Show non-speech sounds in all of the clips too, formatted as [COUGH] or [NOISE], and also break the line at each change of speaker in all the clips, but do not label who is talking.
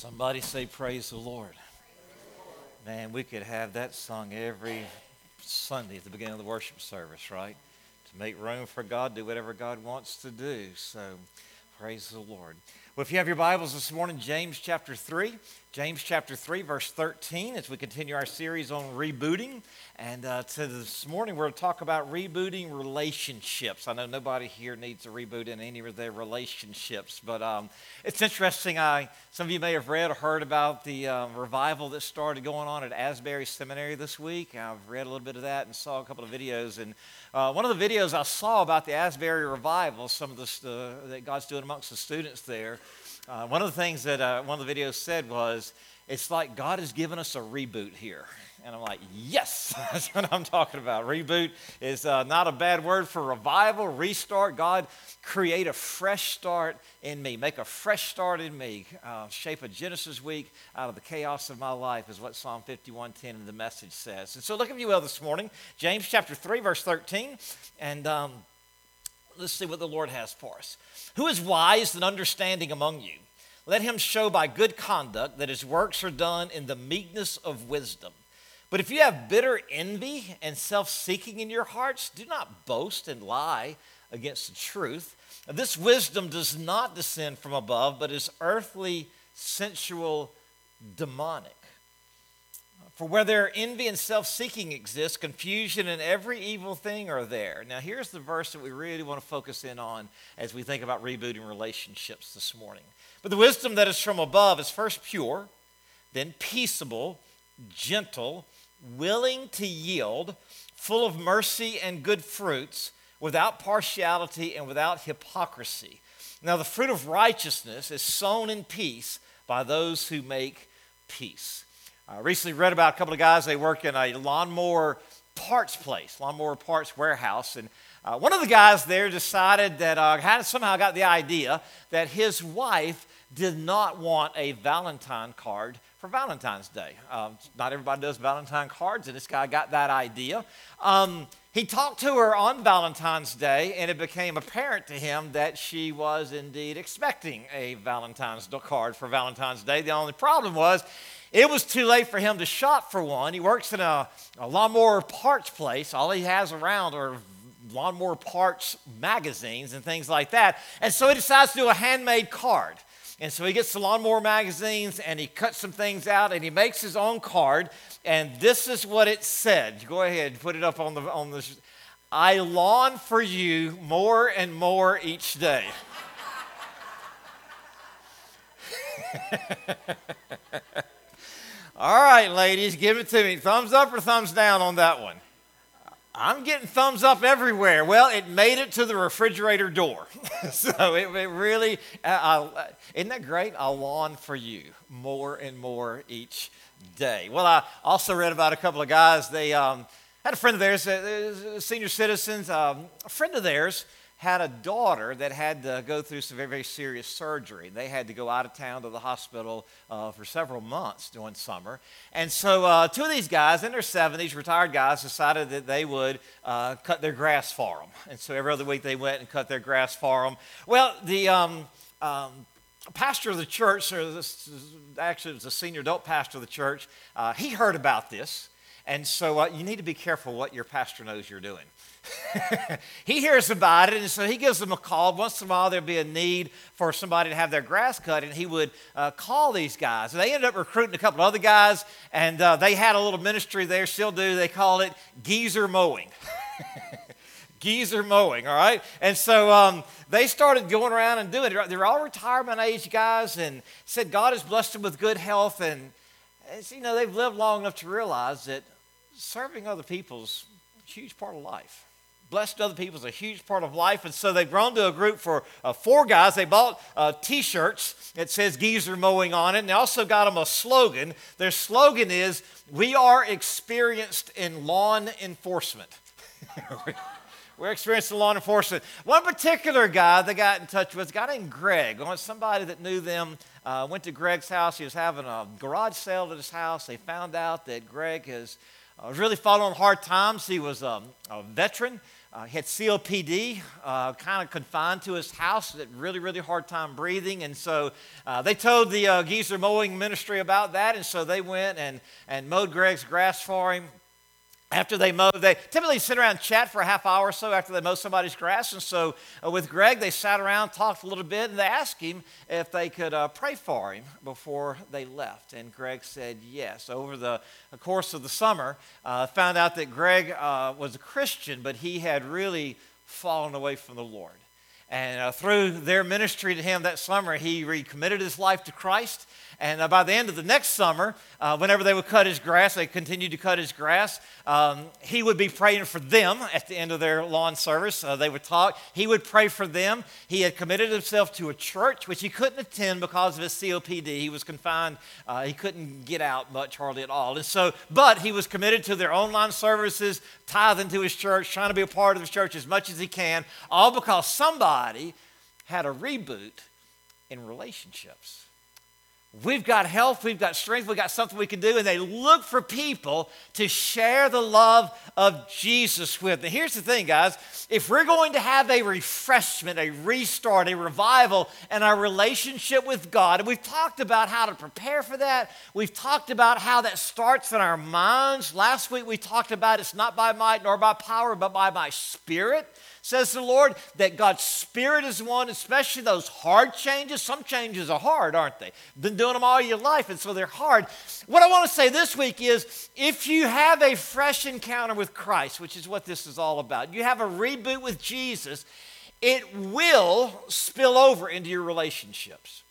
Somebody say, Praise the Lord. Man, we could have that sung every Sunday at the beginning of the worship service, right? To make room for God, do whatever God wants to do. So, praise the Lord. Well, if you have your Bibles this morning, James chapter 3, James chapter 3, verse 13, as we continue our series on rebooting. And uh, to this morning, we're going to talk about rebooting relationships. I know nobody here needs a reboot in any of their relationships, but um, it's interesting. I, some of you may have read or heard about the uh, revival that started going on at Asbury Seminary this week. I've read a little bit of that and saw a couple of videos. And uh, one of the videos I saw about the Asbury revival, some of the uh, that God's doing amongst the students there, uh, one of the things that uh, one of the videos said was, it's like God has given us a reboot here. And I'm like, yes, [LAUGHS] that's what I'm talking about. Reboot is uh, not a bad word for revival, restart. God, create a fresh start in me. Make a fresh start in me. Uh, shape a Genesis week out of the chaos of my life, is what Psalm 51:10 in the message says. And so look, if you will, this morning, James chapter 3, verse 13. And um, let's see what the Lord has for us. Who is wise and understanding among you? Let him show by good conduct that his works are done in the meekness of wisdom. But if you have bitter envy and self seeking in your hearts, do not boast and lie against the truth. This wisdom does not descend from above, but is earthly, sensual, demonic. For where there envy and self seeking exists, confusion and every evil thing are there. Now, here's the verse that we really want to focus in on as we think about rebooting relationships this morning. But the wisdom that is from above is first pure, then peaceable, gentle willing to yield, full of mercy and good fruits, without partiality and without hypocrisy. Now, the fruit of righteousness is sown in peace by those who make peace. I recently read about a couple of guys, they work in a lawnmower parts place, lawnmower parts warehouse, and uh, one of the guys there decided that uh, somehow got the idea that his wife did not want a Valentine card for Valentine's Day. Um, not everybody does Valentine cards, and this guy got that idea. Um, he talked to her on Valentine's Day, and it became apparent to him that she was indeed expecting a Valentine's card for Valentine's Day. The only problem was it was too late for him to shop for one. He works in a, a lawnmower parts place. All he has around are lawnmower parts magazines and things like that. And so he decides to do a handmade card. And so he gets the lawnmower magazines and he cuts some things out and he makes his own card. And this is what it said. Go ahead, put it up on the on the. I lawn for you more and more each day. [LAUGHS] All right, ladies, give it to me. Thumbs up or thumbs down on that one? I'm getting thumbs up everywhere. Well, it made it to the refrigerator door. [LAUGHS] so it, it really, uh, isn't that great? I'll lawn for you more and more each day. Well, I also read about a couple of guys. They um, had a friend of theirs, uh, senior citizens, um, a friend of theirs had a daughter that had to go through some very, very serious surgery. They had to go out of town to the hospital uh, for several months during summer. And so, uh, two of these guys in their 70s, retired guys, decided that they would uh, cut their grass for them. And so, every other week they went and cut their grass for them. Well, the um, um, pastor of the church, or this, actually, it was a senior adult pastor of the church, uh, he heard about this. And so, uh, you need to be careful what your pastor knows you're doing. [LAUGHS] he hears about it, and so he gives them a call. Once in a while, there'd be a need for somebody to have their grass cut, and he would uh, call these guys. And they ended up recruiting a couple other guys, and uh, they had a little ministry there, still do. They called it geezer mowing. [LAUGHS] geezer mowing, all right? And so um, they started going around and doing it. They're all retirement age guys, and said God has blessed them with good health, and you know they've lived long enough to realize that serving other people's a huge part of life blessed other people is a huge part of life. And so they've grown to a group for uh, four guys. They bought uh, t shirts that says geezer mowing on it. And they also got them a slogan. Their slogan is, We are experienced in lawn enforcement. [LAUGHS] We're experienced in law enforcement. One particular guy they got in touch with, a guy named Greg, somebody that knew them, uh, went to Greg's house. He was having a garage sale at his house. They found out that Greg has uh, was really following hard times. He was um, a veteran uh, had COPD, uh, kind of confined to his house, had really, really hard time breathing. And so uh, they told the uh, geezer mowing ministry about that. And so they went and, and mowed Greg's grass for him after they mow, they typically sit around and chat for a half hour or so after they mow somebody's grass. And so uh, with Greg, they sat around, talked a little bit, and they asked him if they could uh, pray for him before they left. And Greg said yes. Over the, the course of the summer, uh, found out that Greg uh, was a Christian, but he had really fallen away from the Lord. And uh, through their ministry to him that summer, he recommitted his life to Christ. And uh, by the end of the next summer, uh, whenever they would cut his grass, they continued to cut his grass. Um, he would be praying for them at the end of their lawn service. Uh, they would talk. He would pray for them. He had committed himself to a church, which he couldn't attend because of his COPD. He was confined. Uh, he couldn't get out much, hardly at all. And so, but he was committed to their online services, tithing to his church, trying to be a part of his church as much as he can, all because somebody had a reboot in relationships. We've got health, we've got strength, we've got something we can do, and they look for people to share the love of Jesus with. And here's the thing, guys if we're going to have a refreshment, a restart, a revival in our relationship with God, and we've talked about how to prepare for that, we've talked about how that starts in our minds. Last week we talked about it's not by might nor by power, but by my spirit says the Lord, that God's Spirit is one, especially those hard changes. Some changes are hard, aren't they? Been doing them all your life, and so they're hard. What I want to say this week is if you have a fresh encounter with Christ, which is what this is all about, you have a reboot with Jesus, it will spill over into your relationships.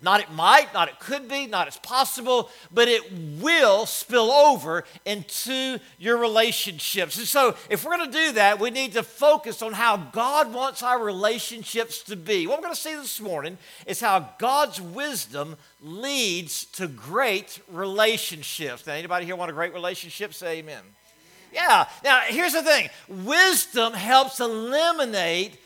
Not it might, not it could be, not it's possible, but it will spill over into your relationships. And so, if we're going to do that, we need to focus on how God wants our relationships to be. What we're going to see this morning is how God's wisdom leads to great relationships. Now, anybody here want a great relationship? Say amen. Yeah. Now, here's the thing wisdom helps eliminate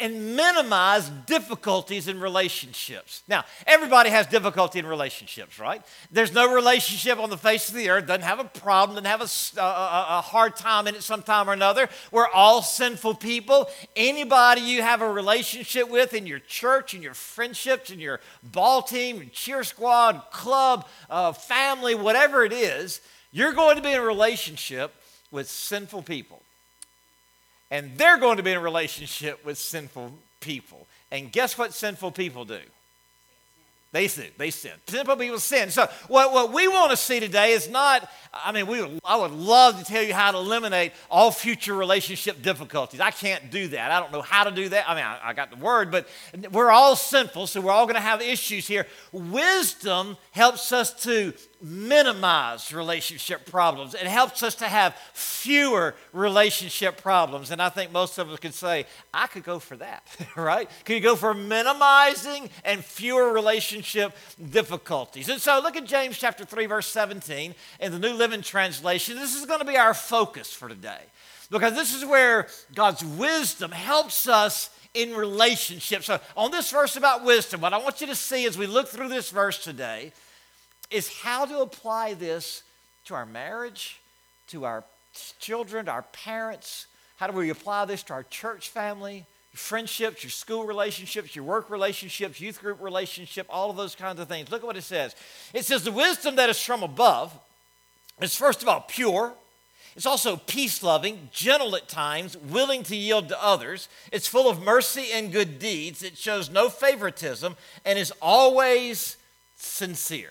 and minimize difficulties in relationships. Now, everybody has difficulty in relationships, right? There's no relationship on the face of the earth doesn't have a problem, doesn't have a, a, a hard time in it sometime or another. We're all sinful people. Anybody you have a relationship with in your church, in your friendships, in your ball team, cheer squad, club, uh, family, whatever it is, you're going to be in a relationship with sinful people and they're going to be in a relationship with sinful people. And guess what sinful people do? They sin. They. Sinful people sin. So what, what we want to see today is not, I mean, we, I would love to tell you how to eliminate all future relationship difficulties. I can't do that. I don't know how to do that. I mean, I, I got the word, but we're all sinful, so we're all going to have issues here. Wisdom helps us to minimize relationship problems. It helps us to have fewer relationship problems. And I think most of us could say, I could go for that, [LAUGHS] right? Could you go for minimizing and fewer relationship difficulties? And so look at James chapter 3, verse 17 in the New Living Translation. This is going to be our focus for today because this is where God's wisdom helps us in relationships. So, on this verse about wisdom, what I want you to see as we look through this verse today is how to apply this to our marriage, to our children, to our parents. How do we apply this to our church family, friendships, your school relationships, your work relationships, youth group relationship, all of those kinds of things? Look at what it says. It says, The wisdom that is from above is, first of all, pure. It's also peace loving, gentle at times, willing to yield to others. It's full of mercy and good deeds. It shows no favoritism and is always sincere.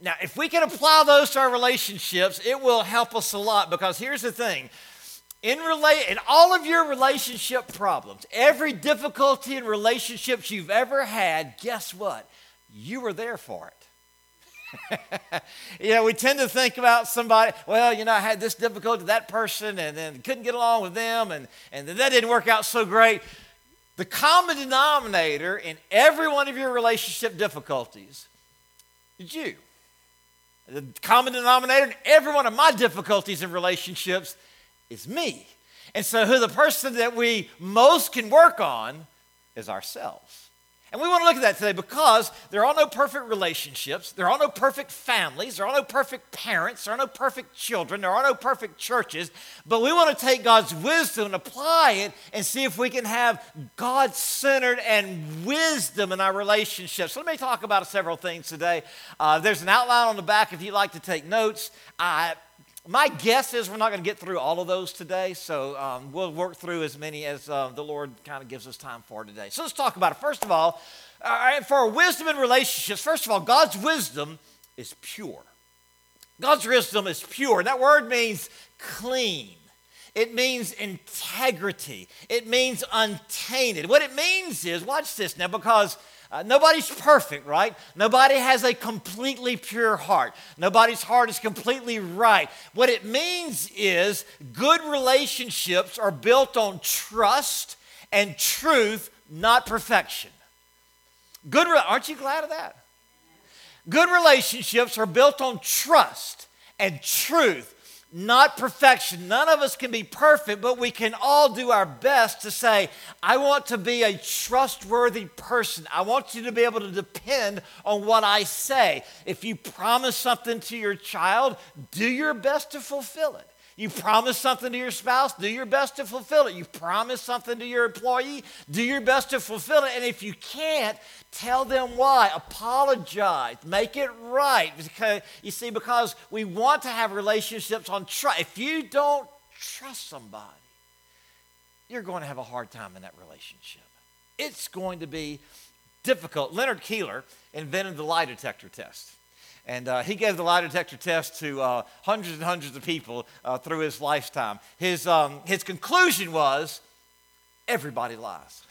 Now, if we can apply those to our relationships, it will help us a lot because here's the thing. In, relate, in all of your relationship problems, every difficulty in relationships you've ever had, guess what? You were there for it. [LAUGHS] you know, we tend to think about somebody, well, you know, I had this difficulty with that person and then couldn't get along with them and, and that didn't work out so great. The common denominator in every one of your relationship difficulties is you. The common denominator in every one of my difficulties in relationships is me. And so, who the person that we most can work on is ourselves. And we want to look at that today because there are no perfect relationships, there are no perfect families, there are no perfect parents, there are no perfect children, there are no perfect churches. But we want to take God's wisdom and apply it and see if we can have God centered and wisdom in our relationships. So let me talk about several things today. Uh, there's an outline on the back if you'd like to take notes. I my guess is we're not going to get through all of those today, so um, we'll work through as many as uh, the Lord kind of gives us time for today. So let's talk about it. First of all, uh, for wisdom in relationships, first of all, God's wisdom is pure. God's wisdom is pure. That word means clean. It means integrity. It means untainted. What it means is, watch this now, because uh, nobody's perfect, right? Nobody has a completely pure heart. Nobody's heart is completely right. What it means is good relationships are built on trust and truth, not perfection. Good, aren't you glad of that? Good relationships are built on trust and truth, not perfection. None of us can be perfect, but we can all do our best to say, I want to be a trustworthy person. I want you to be able to depend on what I say. If you promise something to your child, do your best to fulfill it. You promise something to your spouse, do your best to fulfill it. You promise something to your employee, do your best to fulfill it. And if you can't, tell them why. Apologize. Make it right. Because you see, because we want to have relationships on trust. If you don't trust somebody, you're going to have a hard time in that relationship. It's going to be difficult. Leonard Keeler invented the lie detector test. And uh, he gave the lie detector test to uh, hundreds and hundreds of people uh, through his lifetime. His, um, his conclusion was everybody lies.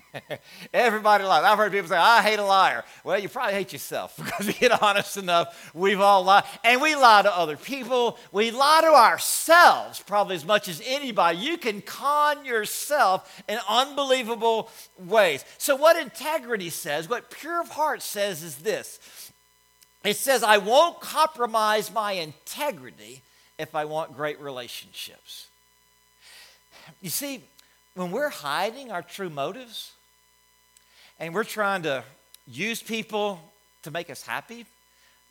[LAUGHS] everybody lies. I've heard people say, I hate a liar. Well, you probably hate yourself [LAUGHS] because if you get honest enough. We've all lied. And we lie to other people. We lie to ourselves probably as much as anybody. You can con yourself in unbelievable ways. So, what integrity says, what pure of heart says is this it says, I won't compromise my integrity if I want great relationships. You see, when we're hiding our true motives and we're trying to use people to make us happy,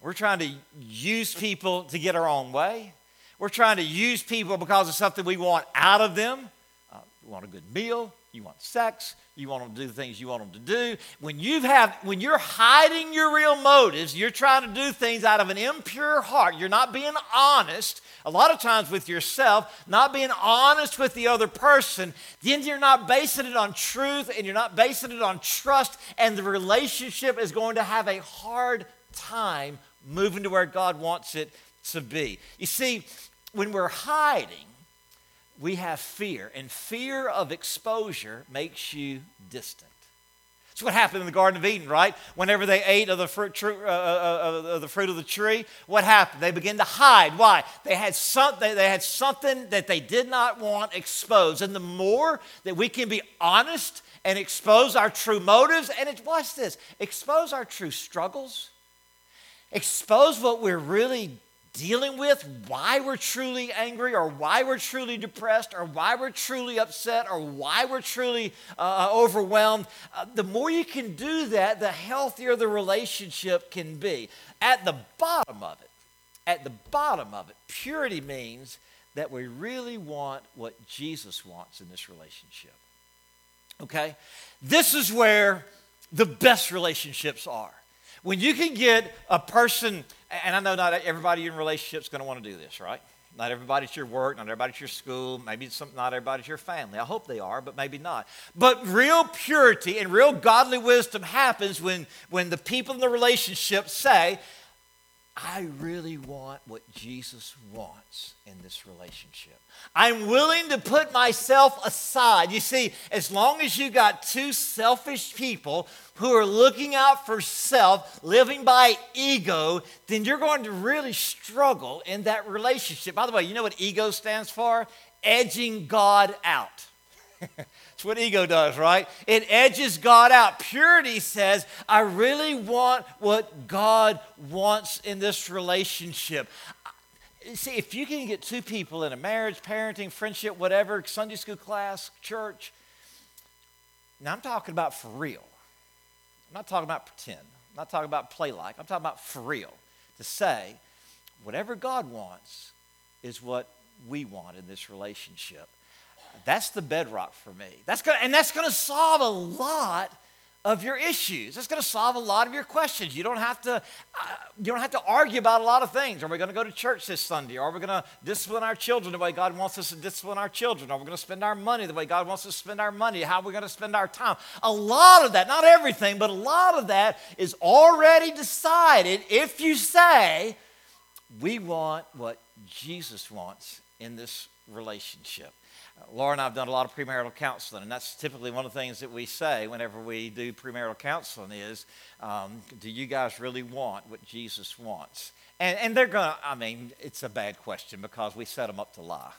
we're trying to use people to get our own way, we're trying to use people because of something we want out of them. Uh, we want a good meal, you want sex, you want them to do the things you want them to do. When you have when you're hiding your real motives, you're trying to do things out of an impure heart. You're not being honest. A lot of times with yourself, not being honest with the other person, then you're not basing it on truth and you're not basing it on trust, and the relationship is going to have a hard time moving to where God wants it to be. You see, when we're hiding, we have fear, and fear of exposure makes you distant. That's what happened in the Garden of Eden, right? Whenever they ate of the fruit, uh, uh, uh, of the fruit of the tree, what happened? They began to hide. Why? They had, some, they, they had something that they did not want exposed. And the more that we can be honest and expose our true motives, and it, watch this, expose our true struggles, expose what we're really dealing with why we're truly angry or why we're truly depressed or why we're truly upset or why we're truly uh, uh, overwhelmed, uh, the more you can do that, the healthier the relationship can be. At the bottom of it, at the bottom of it, purity means that we really want what Jesus wants in this relationship. Okay? This is where the best relationships are. When you can get a person and I know not everybody in relationships going to want to do this, right? Not everybody at your work, not everybody at your school, maybe some, not everybody at your family. I hope they are, but maybe not. But real purity and real godly wisdom happens when, when the people in the relationship say, I really want what Jesus wants in this relationship. I'm willing to put myself aside. You see, as long as you got two selfish people who are looking out for self, living by ego, then you're going to really struggle in that relationship. By the way, you know what ego stands for? Edging God out. [LAUGHS] That's what ego does, right? It edges God out. Purity says, I really want what God wants in this relationship. See, if you can get two people in a marriage, parenting, friendship, whatever, Sunday school class, church, now I'm talking about for real. I'm not talking about pretend. I'm not talking about play like. I'm talking about for real. To say, whatever God wants is what we want in this relationship. That's the bedrock for me. That's gonna, and that's going to solve a lot of your issues. That's going to solve a lot of your questions. You don't have to, uh, you don't have to argue about a lot of things. Are we going to go to church this Sunday? Are we going to discipline our children the way God wants us to discipline our children? Are we going to spend our money the way God wants us to spend our money? How are we going to spend our time? A lot of that, not everything, but a lot of that is already decided if you say, we want what Jesus wants in this relationship. Laura and I have done a lot of premarital counseling, and that's typically one of the things that we say whenever we do premarital counseling is, um, do you guys really want what Jesus wants? And, and they're going to, I mean, it's a bad question because we set them up to lie.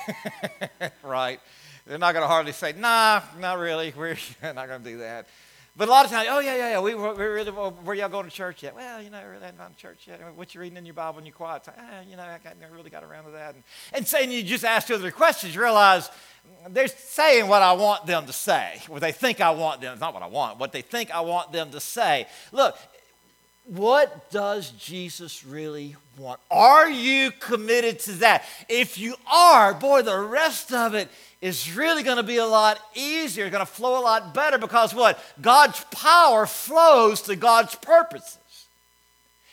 [LAUGHS] right? They're not going to hardly say, nah, not really. We're [LAUGHS] not going to do that. But a lot of times, oh yeah, yeah, yeah. We, we really, where y'all going to church yet? Well, you know, really haven't gone to church yet. What you reading in your Bible in your quiet time? Ah, you know, I never really got around to that. And, and saying you just ask other questions, you realize they're saying what I want them to say, what they think I want them. It's not what I want. What they think I want them to say. Look, what does Jesus really want? Are you committed to that? If you are, boy, the rest of it is really going to be a lot easier, going to flow a lot better because what? God's power flows to God's purposes.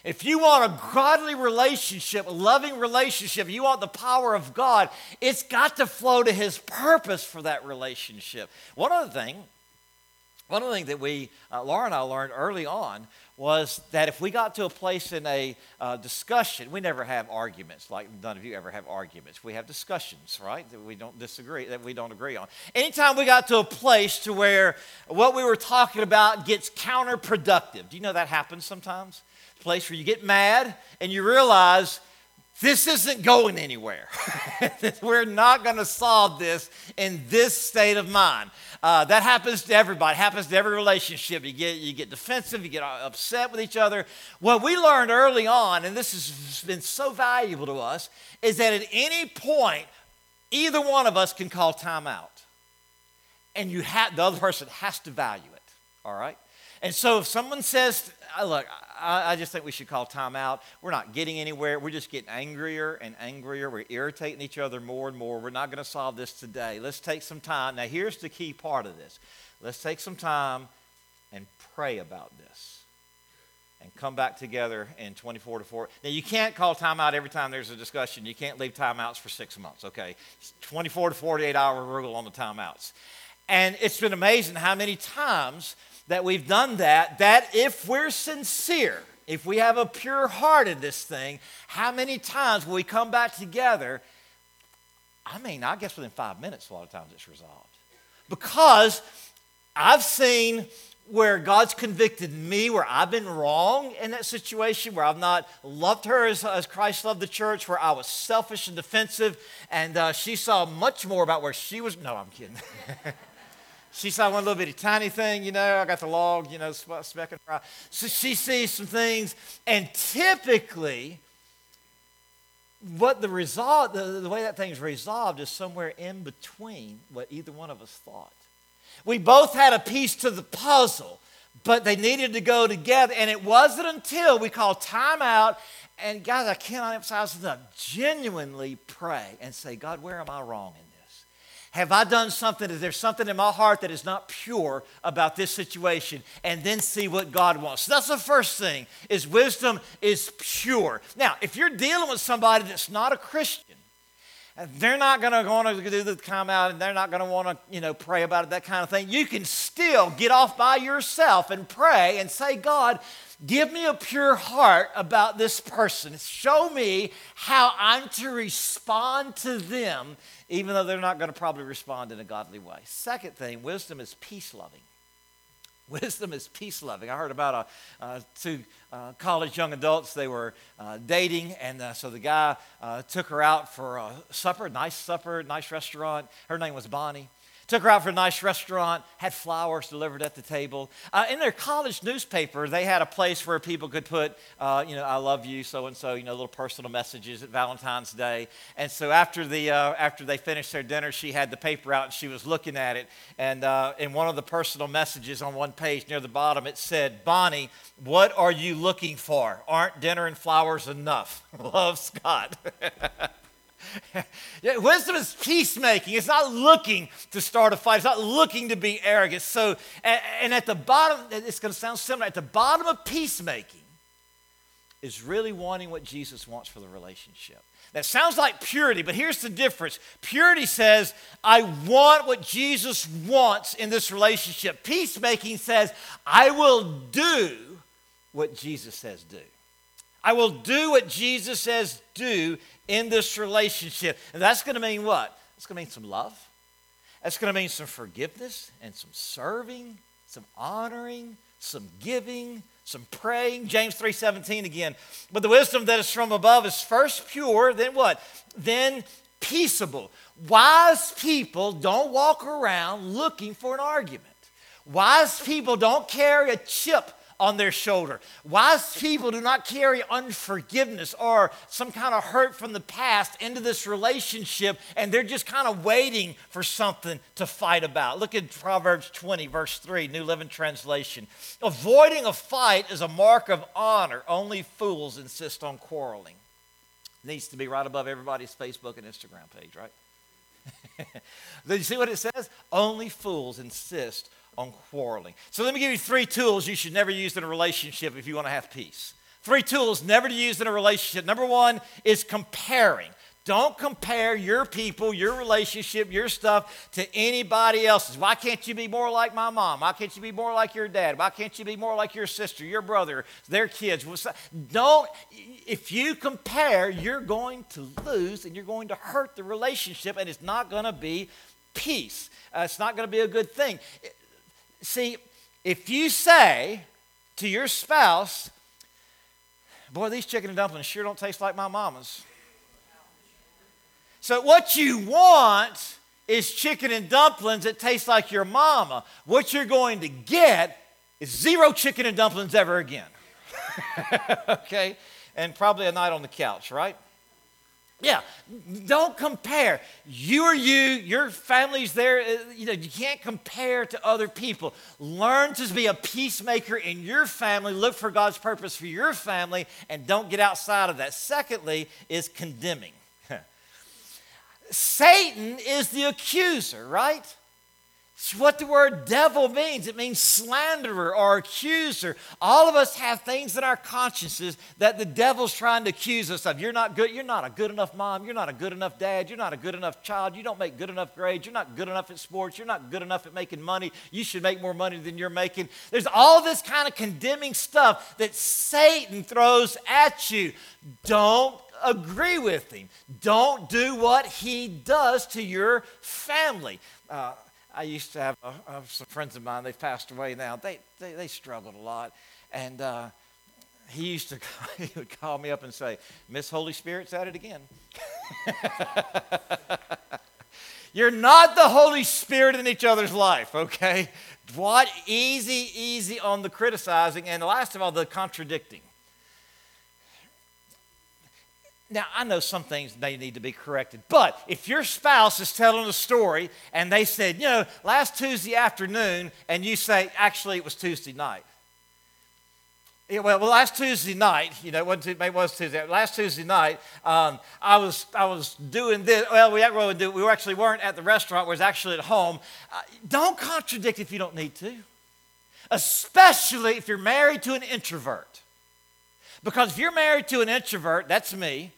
If you want a godly relationship, a loving relationship, you want the power of God, it's got to flow to His purpose for that relationship. One other thing, one of the things that we, uh, Laura and I learned early on was that if we got to a place in a uh, discussion, we never have arguments like none of you ever have arguments. We have discussions, right? That we don't disagree, that we don't agree on. Anytime we got to a place to where what we were talking about gets counterproductive, do you know that happens sometimes? A place where you get mad and you realize this isn't going anywhere. [LAUGHS] We're not going to solve this in this state of mind. Uh, that happens to everybody. It happens to every relationship. You get you get defensive. You get upset with each other. What we learned early on, and this has been so valuable to us, is that at any point, either one of us can call time out, and you have the other person has to value it. All right. And so if someone says, look, I, I, just think we should call time out. We're not getting anywhere. We're just getting angrier and angrier. We're irritating each other more and more. We're not going to solve this today. Let's take some time. Now, here's the key part of this let's take some time and pray about this and come back together in 24 to 4. Now, you can't call timeout every time there's a discussion. You can't leave timeouts for six months, okay? 24 to 48 hour rule on the timeouts. And it's been amazing how many times that we've done that, that if we're sincere, if we have a pure heart in this thing, how many times will we come back together? I mean, I guess within five minutes, a lot of times it's resolved. Because I've seen where God's convicted me, where I've been wrong in that situation, where I've not loved her as, as Christ loved the church, where I was selfish and defensive, and uh, she saw much more about where she was. No, I'm kidding. [LAUGHS] She saw one little bitty tiny thing, you know, I got the log, you know, speck and fry. So she sees some things, and typically, what the result, the, the way that thing's resolved is somewhere in between what either one of us thought. We both had a piece to the puzzle, but they needed to go together. And it wasn't until we called time out, and guys, I cannot emphasize enough, genuinely pray and say, God, where am I wrong in have I done something? Is there something in my heart that is not pure about this situation? And then see what God wants. So that's the first thing is wisdom is pure. Now, if you're dealing with somebody that's not a Christian, they're not going to want to do the come out and they're not going to want to you know pray about it that kind of thing you can still get off by yourself and pray and say god give me a pure heart about this person show me how i'm to respond to them even though they're not going to probably respond in a godly way. Second thing, wisdom is peace loving. Wisdom is peace loving. I heard about a, uh, two uh, college young adults. They were uh, dating, and uh, so the guy uh, took her out for a supper, nice supper, nice restaurant. Her name was Bonnie. Took her out for a nice restaurant, had flowers delivered at the table. Uh, in their college newspaper, they had a place where people could put, uh, you know, I love you, so and so, you know, little personal messages at Valentine's Day. And so after, the, uh, after they finished their dinner, she had the paper out and she was looking at it. And uh, in one of the personal messages on one page near the bottom, it said, Bonnie, what are you looking for? Aren't dinner and flowers enough? [LAUGHS] love Scott. [LAUGHS] [LAUGHS] Wisdom is peacemaking. It's not looking to start a fight. It's not looking to be arrogant. So, and at the bottom, it's going to sound similar. At the bottom of peacemaking is really wanting what Jesus wants for the relationship. That sounds like purity, but here's the difference. Purity says, I want what Jesus wants in this relationship. Peacemaking says, I will do what Jesus says do. I will do what Jesus says do in this relationship. And that's going to mean what? It's going to mean some love. That's going to mean some forgiveness and some serving, some honoring, some giving, some praying. James 3:17 again. But the wisdom that is from above is first pure, then what? Then peaceable. Wise people don't walk around looking for an argument. Wise people don't carry a chip on their shoulder. Wise people do not carry unforgiveness or some kind of hurt from the past into this relationship, and they're just kind of waiting for something to fight about. Look at Proverbs 20, verse 3, New Living Translation. Avoiding a fight is a mark of honor. Only fools insist on quarreling. needs to be right above everybody's Facebook and Instagram page, right? [LAUGHS] Do you see what it says? Only fools insist on quarreling. So let me give you three tools you should never use in a relationship if you want to have peace. Three tools never to use in a relationship. Number one is comparing. Don't compare your people, your relationship, your stuff to anybody else's. Why can't you be more like my mom? Why can't you be more like your dad? Why can't you be more like your sister, your brother, their kids? Don't, if you compare, you're going to lose and you're going to hurt the relationship, and it's not going to be peace. Uh, it's not going to be a good thing. See, if you say to your spouse, Boy, these chicken and dumplings sure don't taste like my mama's. So, what you want is chicken and dumplings that taste like your mama. What you're going to get is zero chicken and dumplings ever again. [LAUGHS] okay? And probably a night on the couch, right? Yeah, don't compare. You are you, your family's there. Uh, you know, you can't compare to other people. Learn to be a peacemaker in your family. Look for God's purpose for your family and don't get outside of that. Secondly, is condemning. [LAUGHS] Satan is the accuser, right? It's what the word devil means. It means slanderer or accuser. All of us have things in our consciences that the devil's trying to accuse us of. You're not good. You're not a good enough mom. You're not a good enough dad. You're not a good enough child. You don't make good enough grades. You're not good enough at sports. You're not good enough at making money. You should make more money than you're making. There's all this kind of condemning stuff that Satan throws at you. Don't agree with him. Don't do what he does to your family. Uh, I used to have uh, uh, some friends of mine, they've passed away now. They, they, they struggled a lot. And uh, he used to [LAUGHS] he would call me up and say, Miss Holy Spirit's at it again. [LAUGHS] You're not the Holy Spirit in each other's life, okay? What easy, easy on the criticizing, and last of all, the contradicting. Now, I know some things may need to be corrected, but if your spouse is telling a story and they said, you know, last Tuesday afternoon, and you say, actually, it was Tuesday night. Yeah, well, well, last Tuesday night, you know, it wasn't, maybe was Tuesday. Last Tuesday night, um, I was I was doing this. Well, we, we actually weren't at the restaurant. We was actually at home. Uh, don't contradict if you don't need to, especially if you're married to an introvert. Because if you're married to an introvert, that's me,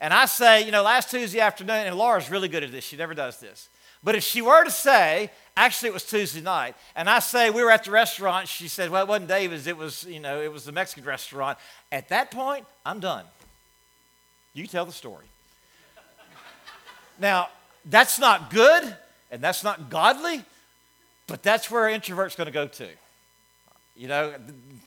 and I say, you know, last Tuesday afternoon, and Laura's really good at this, she never does this. But if she were to say, actually it was Tuesday night, and I say we were at the restaurant, she said, well, it wasn't David's, it was, you know, it was the Mexican restaurant. At that point, I'm done. You tell the story. now, that's not good, and that's not godly, but that's where an introvert's going to go to. You know,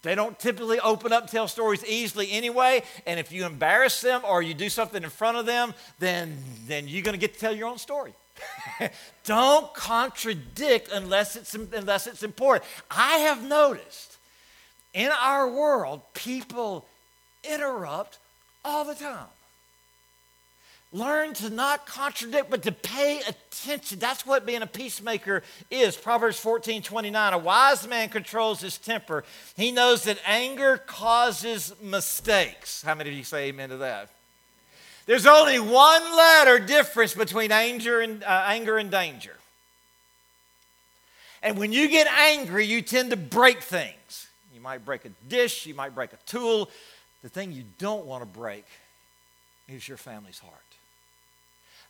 they don't typically open up tell stories easily anyway. And if you embarrass them or you do something in front of them, then, then you're going to get to tell your own story. [LAUGHS] Don't contradict unless it's, unless it's important. I have noticed in our world, people interrupt all the time. Learn to not contradict, but to pay attention. That's what being a peacemaker is. Proverbs 14 29. A wise man controls his temper. He knows that anger causes mistakes. How many of you say amen to that? There's only one letter difference between anger and, uh, anger and danger. And when you get angry, you tend to break things. You might break a dish, you might break a tool. The thing you don't want to break is your family's heart.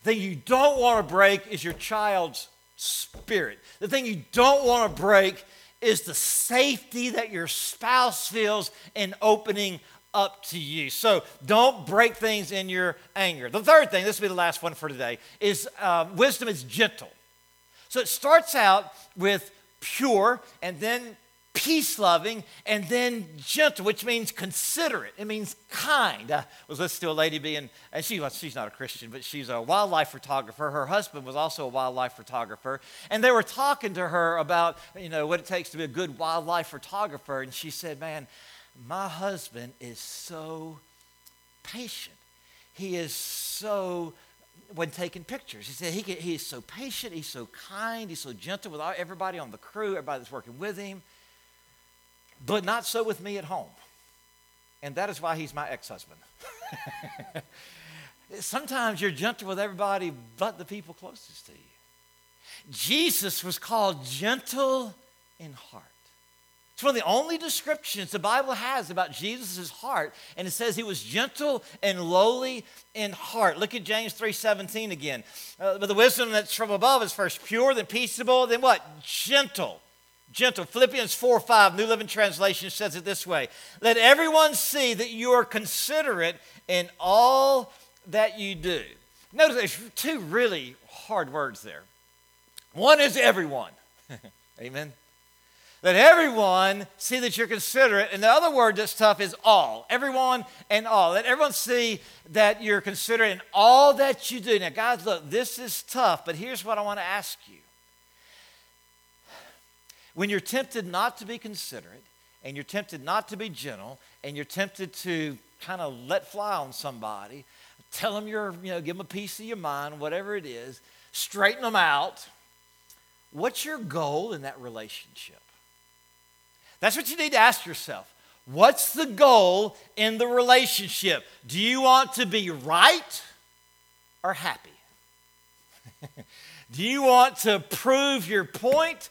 The thing you don't want to break is your child's spirit. The thing you don't want to break is the safety that your spouse feels in opening up to you. So don't break things in your anger. The third thing, this will be the last one for today, is uh, wisdom is gentle. So it starts out with pure and then peace loving and then gentle, which means considerate. It means kind. I was listening to a lady being, and she, well, she's not a Christian, but she's a wildlife photographer. Her husband was also a wildlife photographer. And they were talking to her about, you know, what it takes to be a good wildlife photographer. And she said, man, my husband is so patient. He is so, when taking pictures, he said he, he is so patient, he's so kind, he's so gentle with everybody on the crew, everybody that's working with him, but not so with me at home. And that is why he's my ex husband. [LAUGHS] Sometimes you're gentle with everybody but the people closest to you. Jesus was called gentle in heart. It's one of the only descriptions the Bible has about Jesus' heart, and it says he was gentle and lowly in heart. Look at James 3.17 again. Uh, but the wisdom that's from above is first pure, then peaceable, then what? Gentle. Gentle. Philippians 4 5, New Living Translation says it this way Let everyone see that you are considerate in all that you do. Notice there's two really hard words there. One is everyone. [LAUGHS] Amen. Let everyone see that you're considerate. And the other word that's tough is all. Everyone and all. Let everyone see that you're considerate in all that you do. Now, guys, look, this is tough, but here's what I want to ask you. When you're tempted not to be considerate, and you're tempted not to be gentle, and you're tempted to kind of let fly on somebody, tell them you're, you know, give them a piece of your mind, whatever it is, straighten them out. What's your goal in that relationship? That's what you need to ask yourself. What's the goal in the relationship? Do you want to be right or happy? [LAUGHS] Do you want to prove your point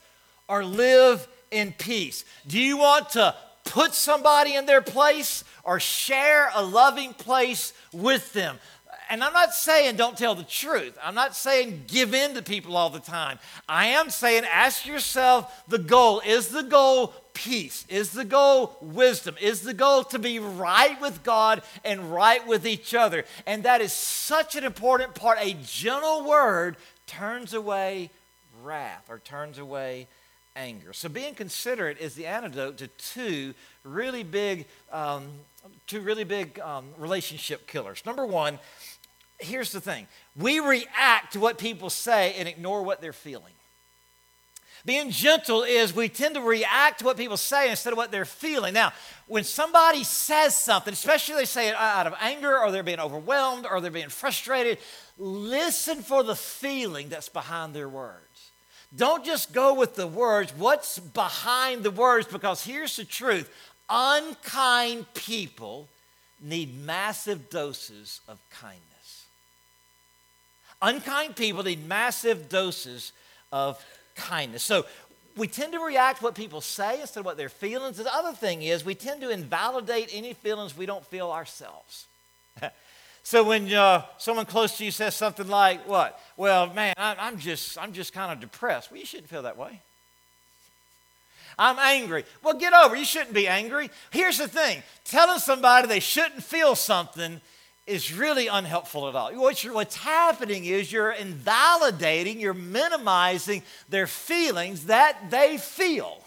or live in peace? Do you want to put somebody in their place or share a loving place with them? And I'm not saying don't tell the truth. I'm not saying give in to people all the time. I am saying ask yourself the goal. Is the goal peace? Is the goal wisdom? Is the goal to be right with God and right with each other? And that is such an important part. A gentle word turns away wrath or turns away anger. So being considerate is the antidote to two really big, um, two really big um, relationship killers. Number one, here's the thing: we react to what people say and ignore what they're feeling. Being gentle is we tend to react to what people say instead of what they're feeling. Now, when somebody says something, especially they say it out of anger or they're being overwhelmed or they're being frustrated, listen for the feeling that's behind their words. Don't just go with the words. What's behind the words? Because here's the truth unkind people need massive doses of kindness. Unkind people need massive doses of kindness. So we tend to react to what people say instead of what their feelings. The other thing is we tend to invalidate any feelings we don't feel ourselves. [LAUGHS] so when uh, someone close to you says something like, "What? Well, man, I, I'm just, I'm just kind of depressed." Well, you shouldn't feel that way. I'm angry. Well, get over. It. You shouldn't be angry. Here's the thing: telling somebody they shouldn't feel something is really unhelpful at all. What's happening is you're invalidating, you're minimizing their feelings that they feel.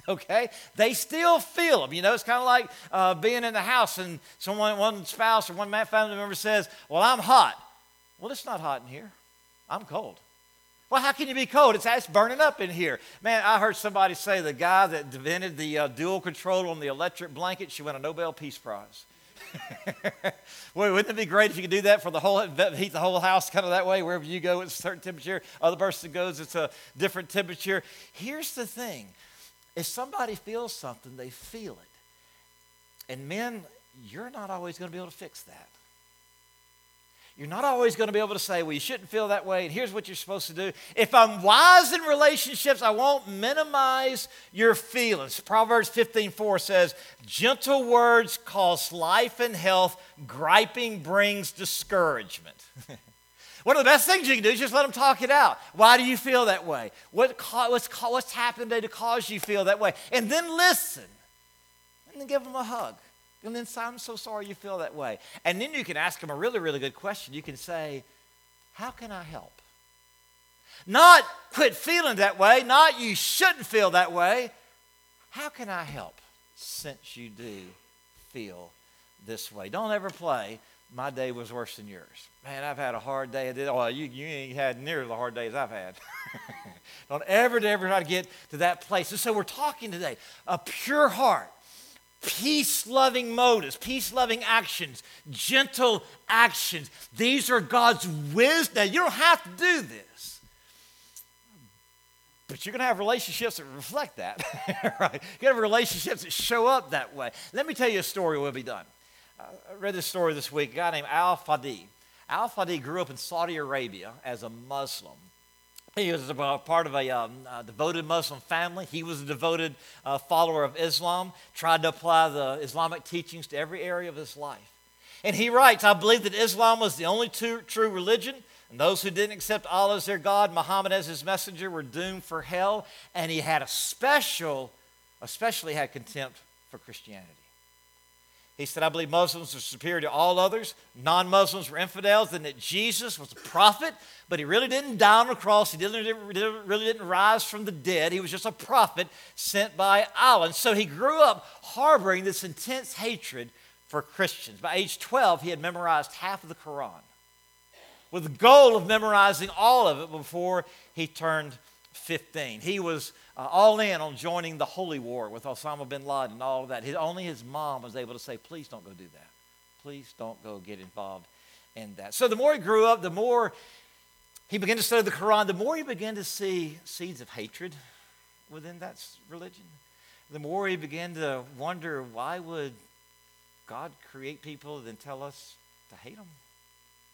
[LAUGHS] Okay? They still feel them. You know, it's kind of like uh, being in the house and someone, one spouse or one family member says, Well, I'm hot. Well, it's not hot in here. I'm cold. Well, how can you be cold? It's, it's burning up in here. Man, I heard somebody say the guy that invented the uh, dual control on the electric blanket should win a Nobel Peace Prize. [LAUGHS] wouldn't it be great if you could do that for the whole heat the whole house kind of that way? Wherever you go, it's a certain temperature. Other person goes, it's a different temperature. Here's the thing: if somebody feels something, they feel it. And men, you're not always going to be able to fix that. You're not always going to be able to say, well, you shouldn't feel that way, and here's what you're supposed to do. If I'm wise in relationships, I won't minimize your feelings. Proverbs 15 4 says, gentle words cause life and health, griping brings discouragement. [LAUGHS] One of the best things you can do is just let them talk it out. Why do you feel that way? What, what's, what's happened today to cause you feel that way? And then listen, and then give them a hug. And then say, I'm so sorry you feel that way. And then you can ask them a really, really good question. You can say, How can I help? Not quit feeling that way, not you shouldn't feel that way. How can I help since you do feel this way? Don't ever play, my day was worse than yours. Man, I've had a hard day. Well, oh, you, you ain't had near the hard days I've had. [LAUGHS] Don't ever, ever try to get to that place. And so we're talking today a pure heart peace loving motives, peace loving actions, gentle actions. These are God's wisdom. You don't have to do this, but you're going to have relationships that reflect that, [LAUGHS] right? You're going to have relationships that show up that way. Let me tell you a story, we'll be done. I read this story this week. A guy named Al Fadi. Al Fadi grew up in Saudi Arabia as a Muslim. He was a part of a, um, a, devoted Muslim family. He was a devoted uh, follower of Islam, tried to apply the Islamic teachings to every area of his life. And he writes I believe that Islam was the only true, true religion, and those who didn't accept Allah as their God, Muhammad as his messenger, were doomed for hell. And he had a special, especially had contempt for Christianity. He said, I believe Muslims are superior to all others. Non Muslims were infidels, and that Jesus was a prophet, but he really didn't die on the cross. He didn't, really didn't rise from the dead. He was just a prophet sent by Allah. And so he grew up harboring this intense hatred for Christians. By age 12, he had memorized half of the Quran with the goal of memorizing all of it before he turned 15. He was uh, all in on joining the holy war with Osama bin Laden and all of that. His, only his mom was able to say, please don't go do that. Please don't go get involved in that. So the more he grew up, the more he began to study the Quran, the more he began to see seeds of hatred within that religion. The more he began to wonder, why would God create people and then tell us to hate them?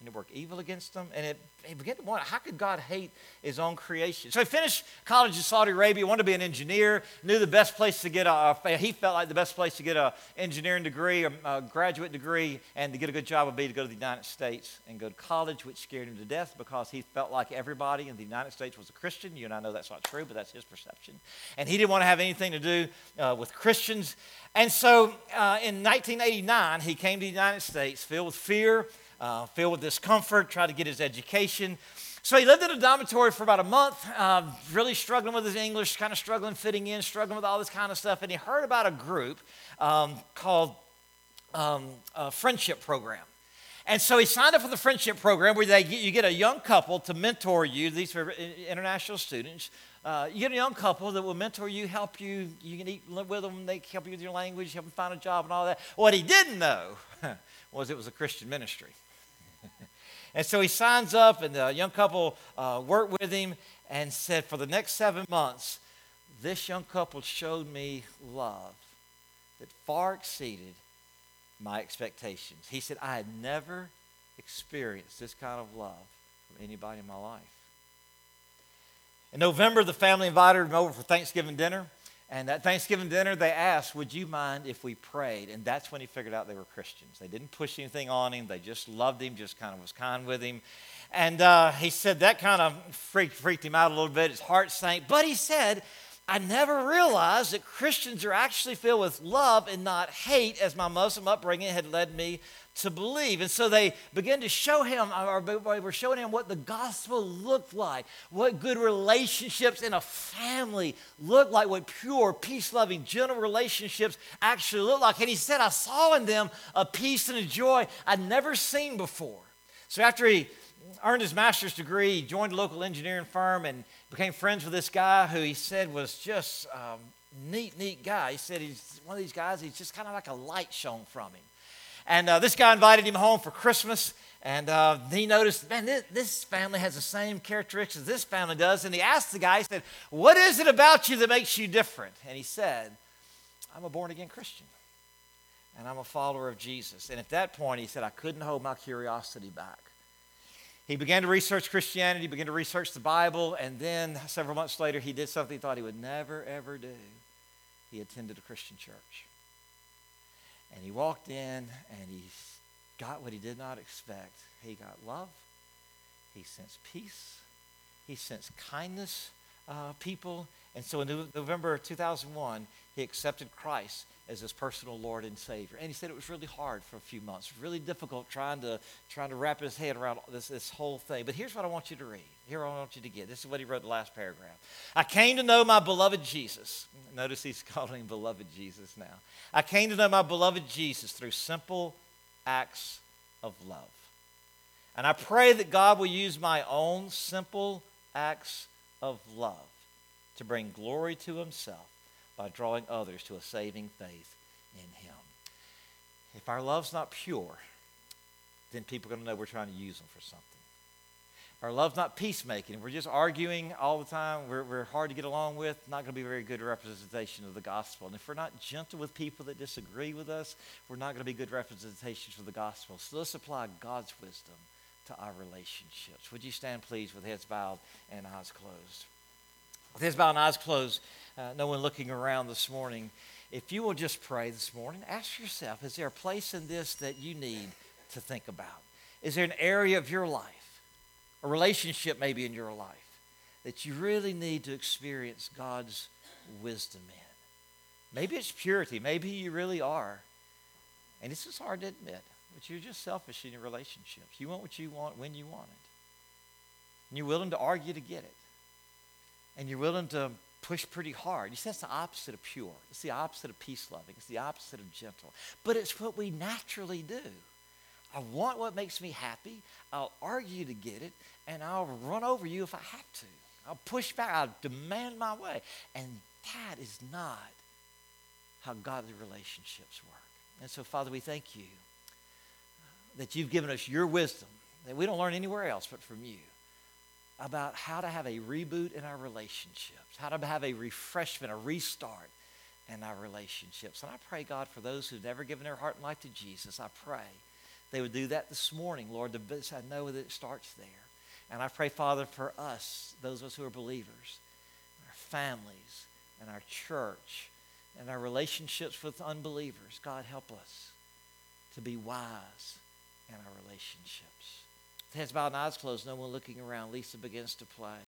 And to work evil against them. And it, he began to wonder, how could God hate his own creation? So he finished college in Saudi Arabia, wanted to be an engineer, knew the best place to get a, he felt like the best place to get an engineering degree, a, a graduate degree, and to get a good job would be to go to the United States and go to college, which scared him to death because he felt like everybody in the United States was a Christian. You and I know that's not true, but that's his perception. And he didn't want to have anything to do uh, with Christians. And so uh, in 1989, he came to the United States filled with fear uh, filled with discomfort, tried to get his education. So he lived in a dormitory for about a month, uh, really struggling with his English, kind of struggling fitting in, struggling with all this kind of stuff. And he heard about a group um, called um, Friendship Program. And so he signed up for the friendship program where they, you get a young couple to mentor you. These are international students. Uh, you get a young couple that will mentor you, help you. You can eat with them. They help you with your language, help them find a job, and all that. What he didn't know [LAUGHS] was it was a Christian ministry. And so he signs up, and the young couple uh, worked with him and said, For the next seven months, this young couple showed me love that far exceeded my expectations. He said, I had never experienced this kind of love from anybody in my life. In November, the family invited him over for Thanksgiving dinner. And at Thanksgiving dinner, they asked, Would you mind if we prayed? And that's when he figured out they were Christians. They didn't push anything on him, they just loved him, just kind of was kind with him. And uh, he said that kind of freaked, freaked him out a little bit. His heart sank. But he said, I never realized that Christians are actually filled with love and not hate, as my Muslim upbringing had led me to believe. And so they began to show him, or they were showing him what the gospel looked like, what good relationships in a family looked like, what pure, peace loving, gentle relationships actually look like. And he said, I saw in them a peace and a joy I'd never seen before. So after he earned his master's degree, he joined a local engineering firm, and became friends with this guy who he said was just um, neat, neat guy. He said he's one of these guys, he's just kind of like a light shone from him. And uh, this guy invited him home for Christmas, and uh, he noticed, man, this, this, family has the same characteristics as this family does. And he asked the guy, he said, What is it about you that makes you different? And he said, I'm a born again Christian, and I'm a follower of Jesus. And at that point, he said, I couldn't hold my curiosity back. He began to research Christianity, began to research the Bible, and then several months later, he did something he thought he would never, ever do. He attended a Christian church. And he walked in and he got what he did not expect. He got love, he sensed peace, he sensed kindness, uh, people. And so in November 2001, he accepted Christ as his personal Lord and Savior. And he said it was really hard for a few months, really difficult trying to trying to wrap his head around this, this whole thing. But here's what I want you to read. Here I want you to get. This is what he wrote the last paragraph. I came to know my beloved Jesus. Notice he's [LAUGHS] calling him beloved Jesus now. I came to know my beloved Jesus through simple acts of love. And I pray that God will use my own simple acts of love to bring glory to himself by drawing others to a saving faith in him. If our love's not pure, then people are going to know we're trying to use them for something. Our love's not peacemaking. We're just arguing all the time. We're, we're hard to get along with. Not going to be a very good representation of the gospel. And if we're not gentle with people that disagree with us, we're not going to be good representations for the gospel. So let's apply God's wisdom to our relationships. Would you stand, please, with heads bowed and eyes closed? With heads bowed and eyes closed, uh, no one looking around this morning. If you will just pray this morning, ask yourself is there a place in this that you need to think about? Is there an area of your life? a relationship maybe in your life that you really need to experience God's wisdom in. Maybe it's purity. Maybe you really are. And this is hard to admit, but you're just selfish in your relationships. You want what you want when you want it. And you're willing to argue to get it. And you're willing to push pretty hard. You see, that's the opposite of pure. It's the opposite of peace loving. It's the opposite of gentle. But it's what we naturally do. I want what makes me happy. I'll argue to get it, and I'll run over you if I have to. I'll push back. I'll demand my way. And that is not how godly relationships work. And so, Father, we thank you that you've given us your wisdom that we don't learn anywhere else but from you about how to have a reboot in our relationships, how to have a refreshment, a restart in our relationships. And I pray, God, for those who've never given their heart and life to Jesus, I pray they would do that this morning, Lord. I know that it starts there. And I pray, Father, for us, those of us who are believers, our families, and our church, and our relationships with unbelievers. God, help us to be wise in our relationships. Heads bowed and eyes closed, no one looking around. Lisa begins to play.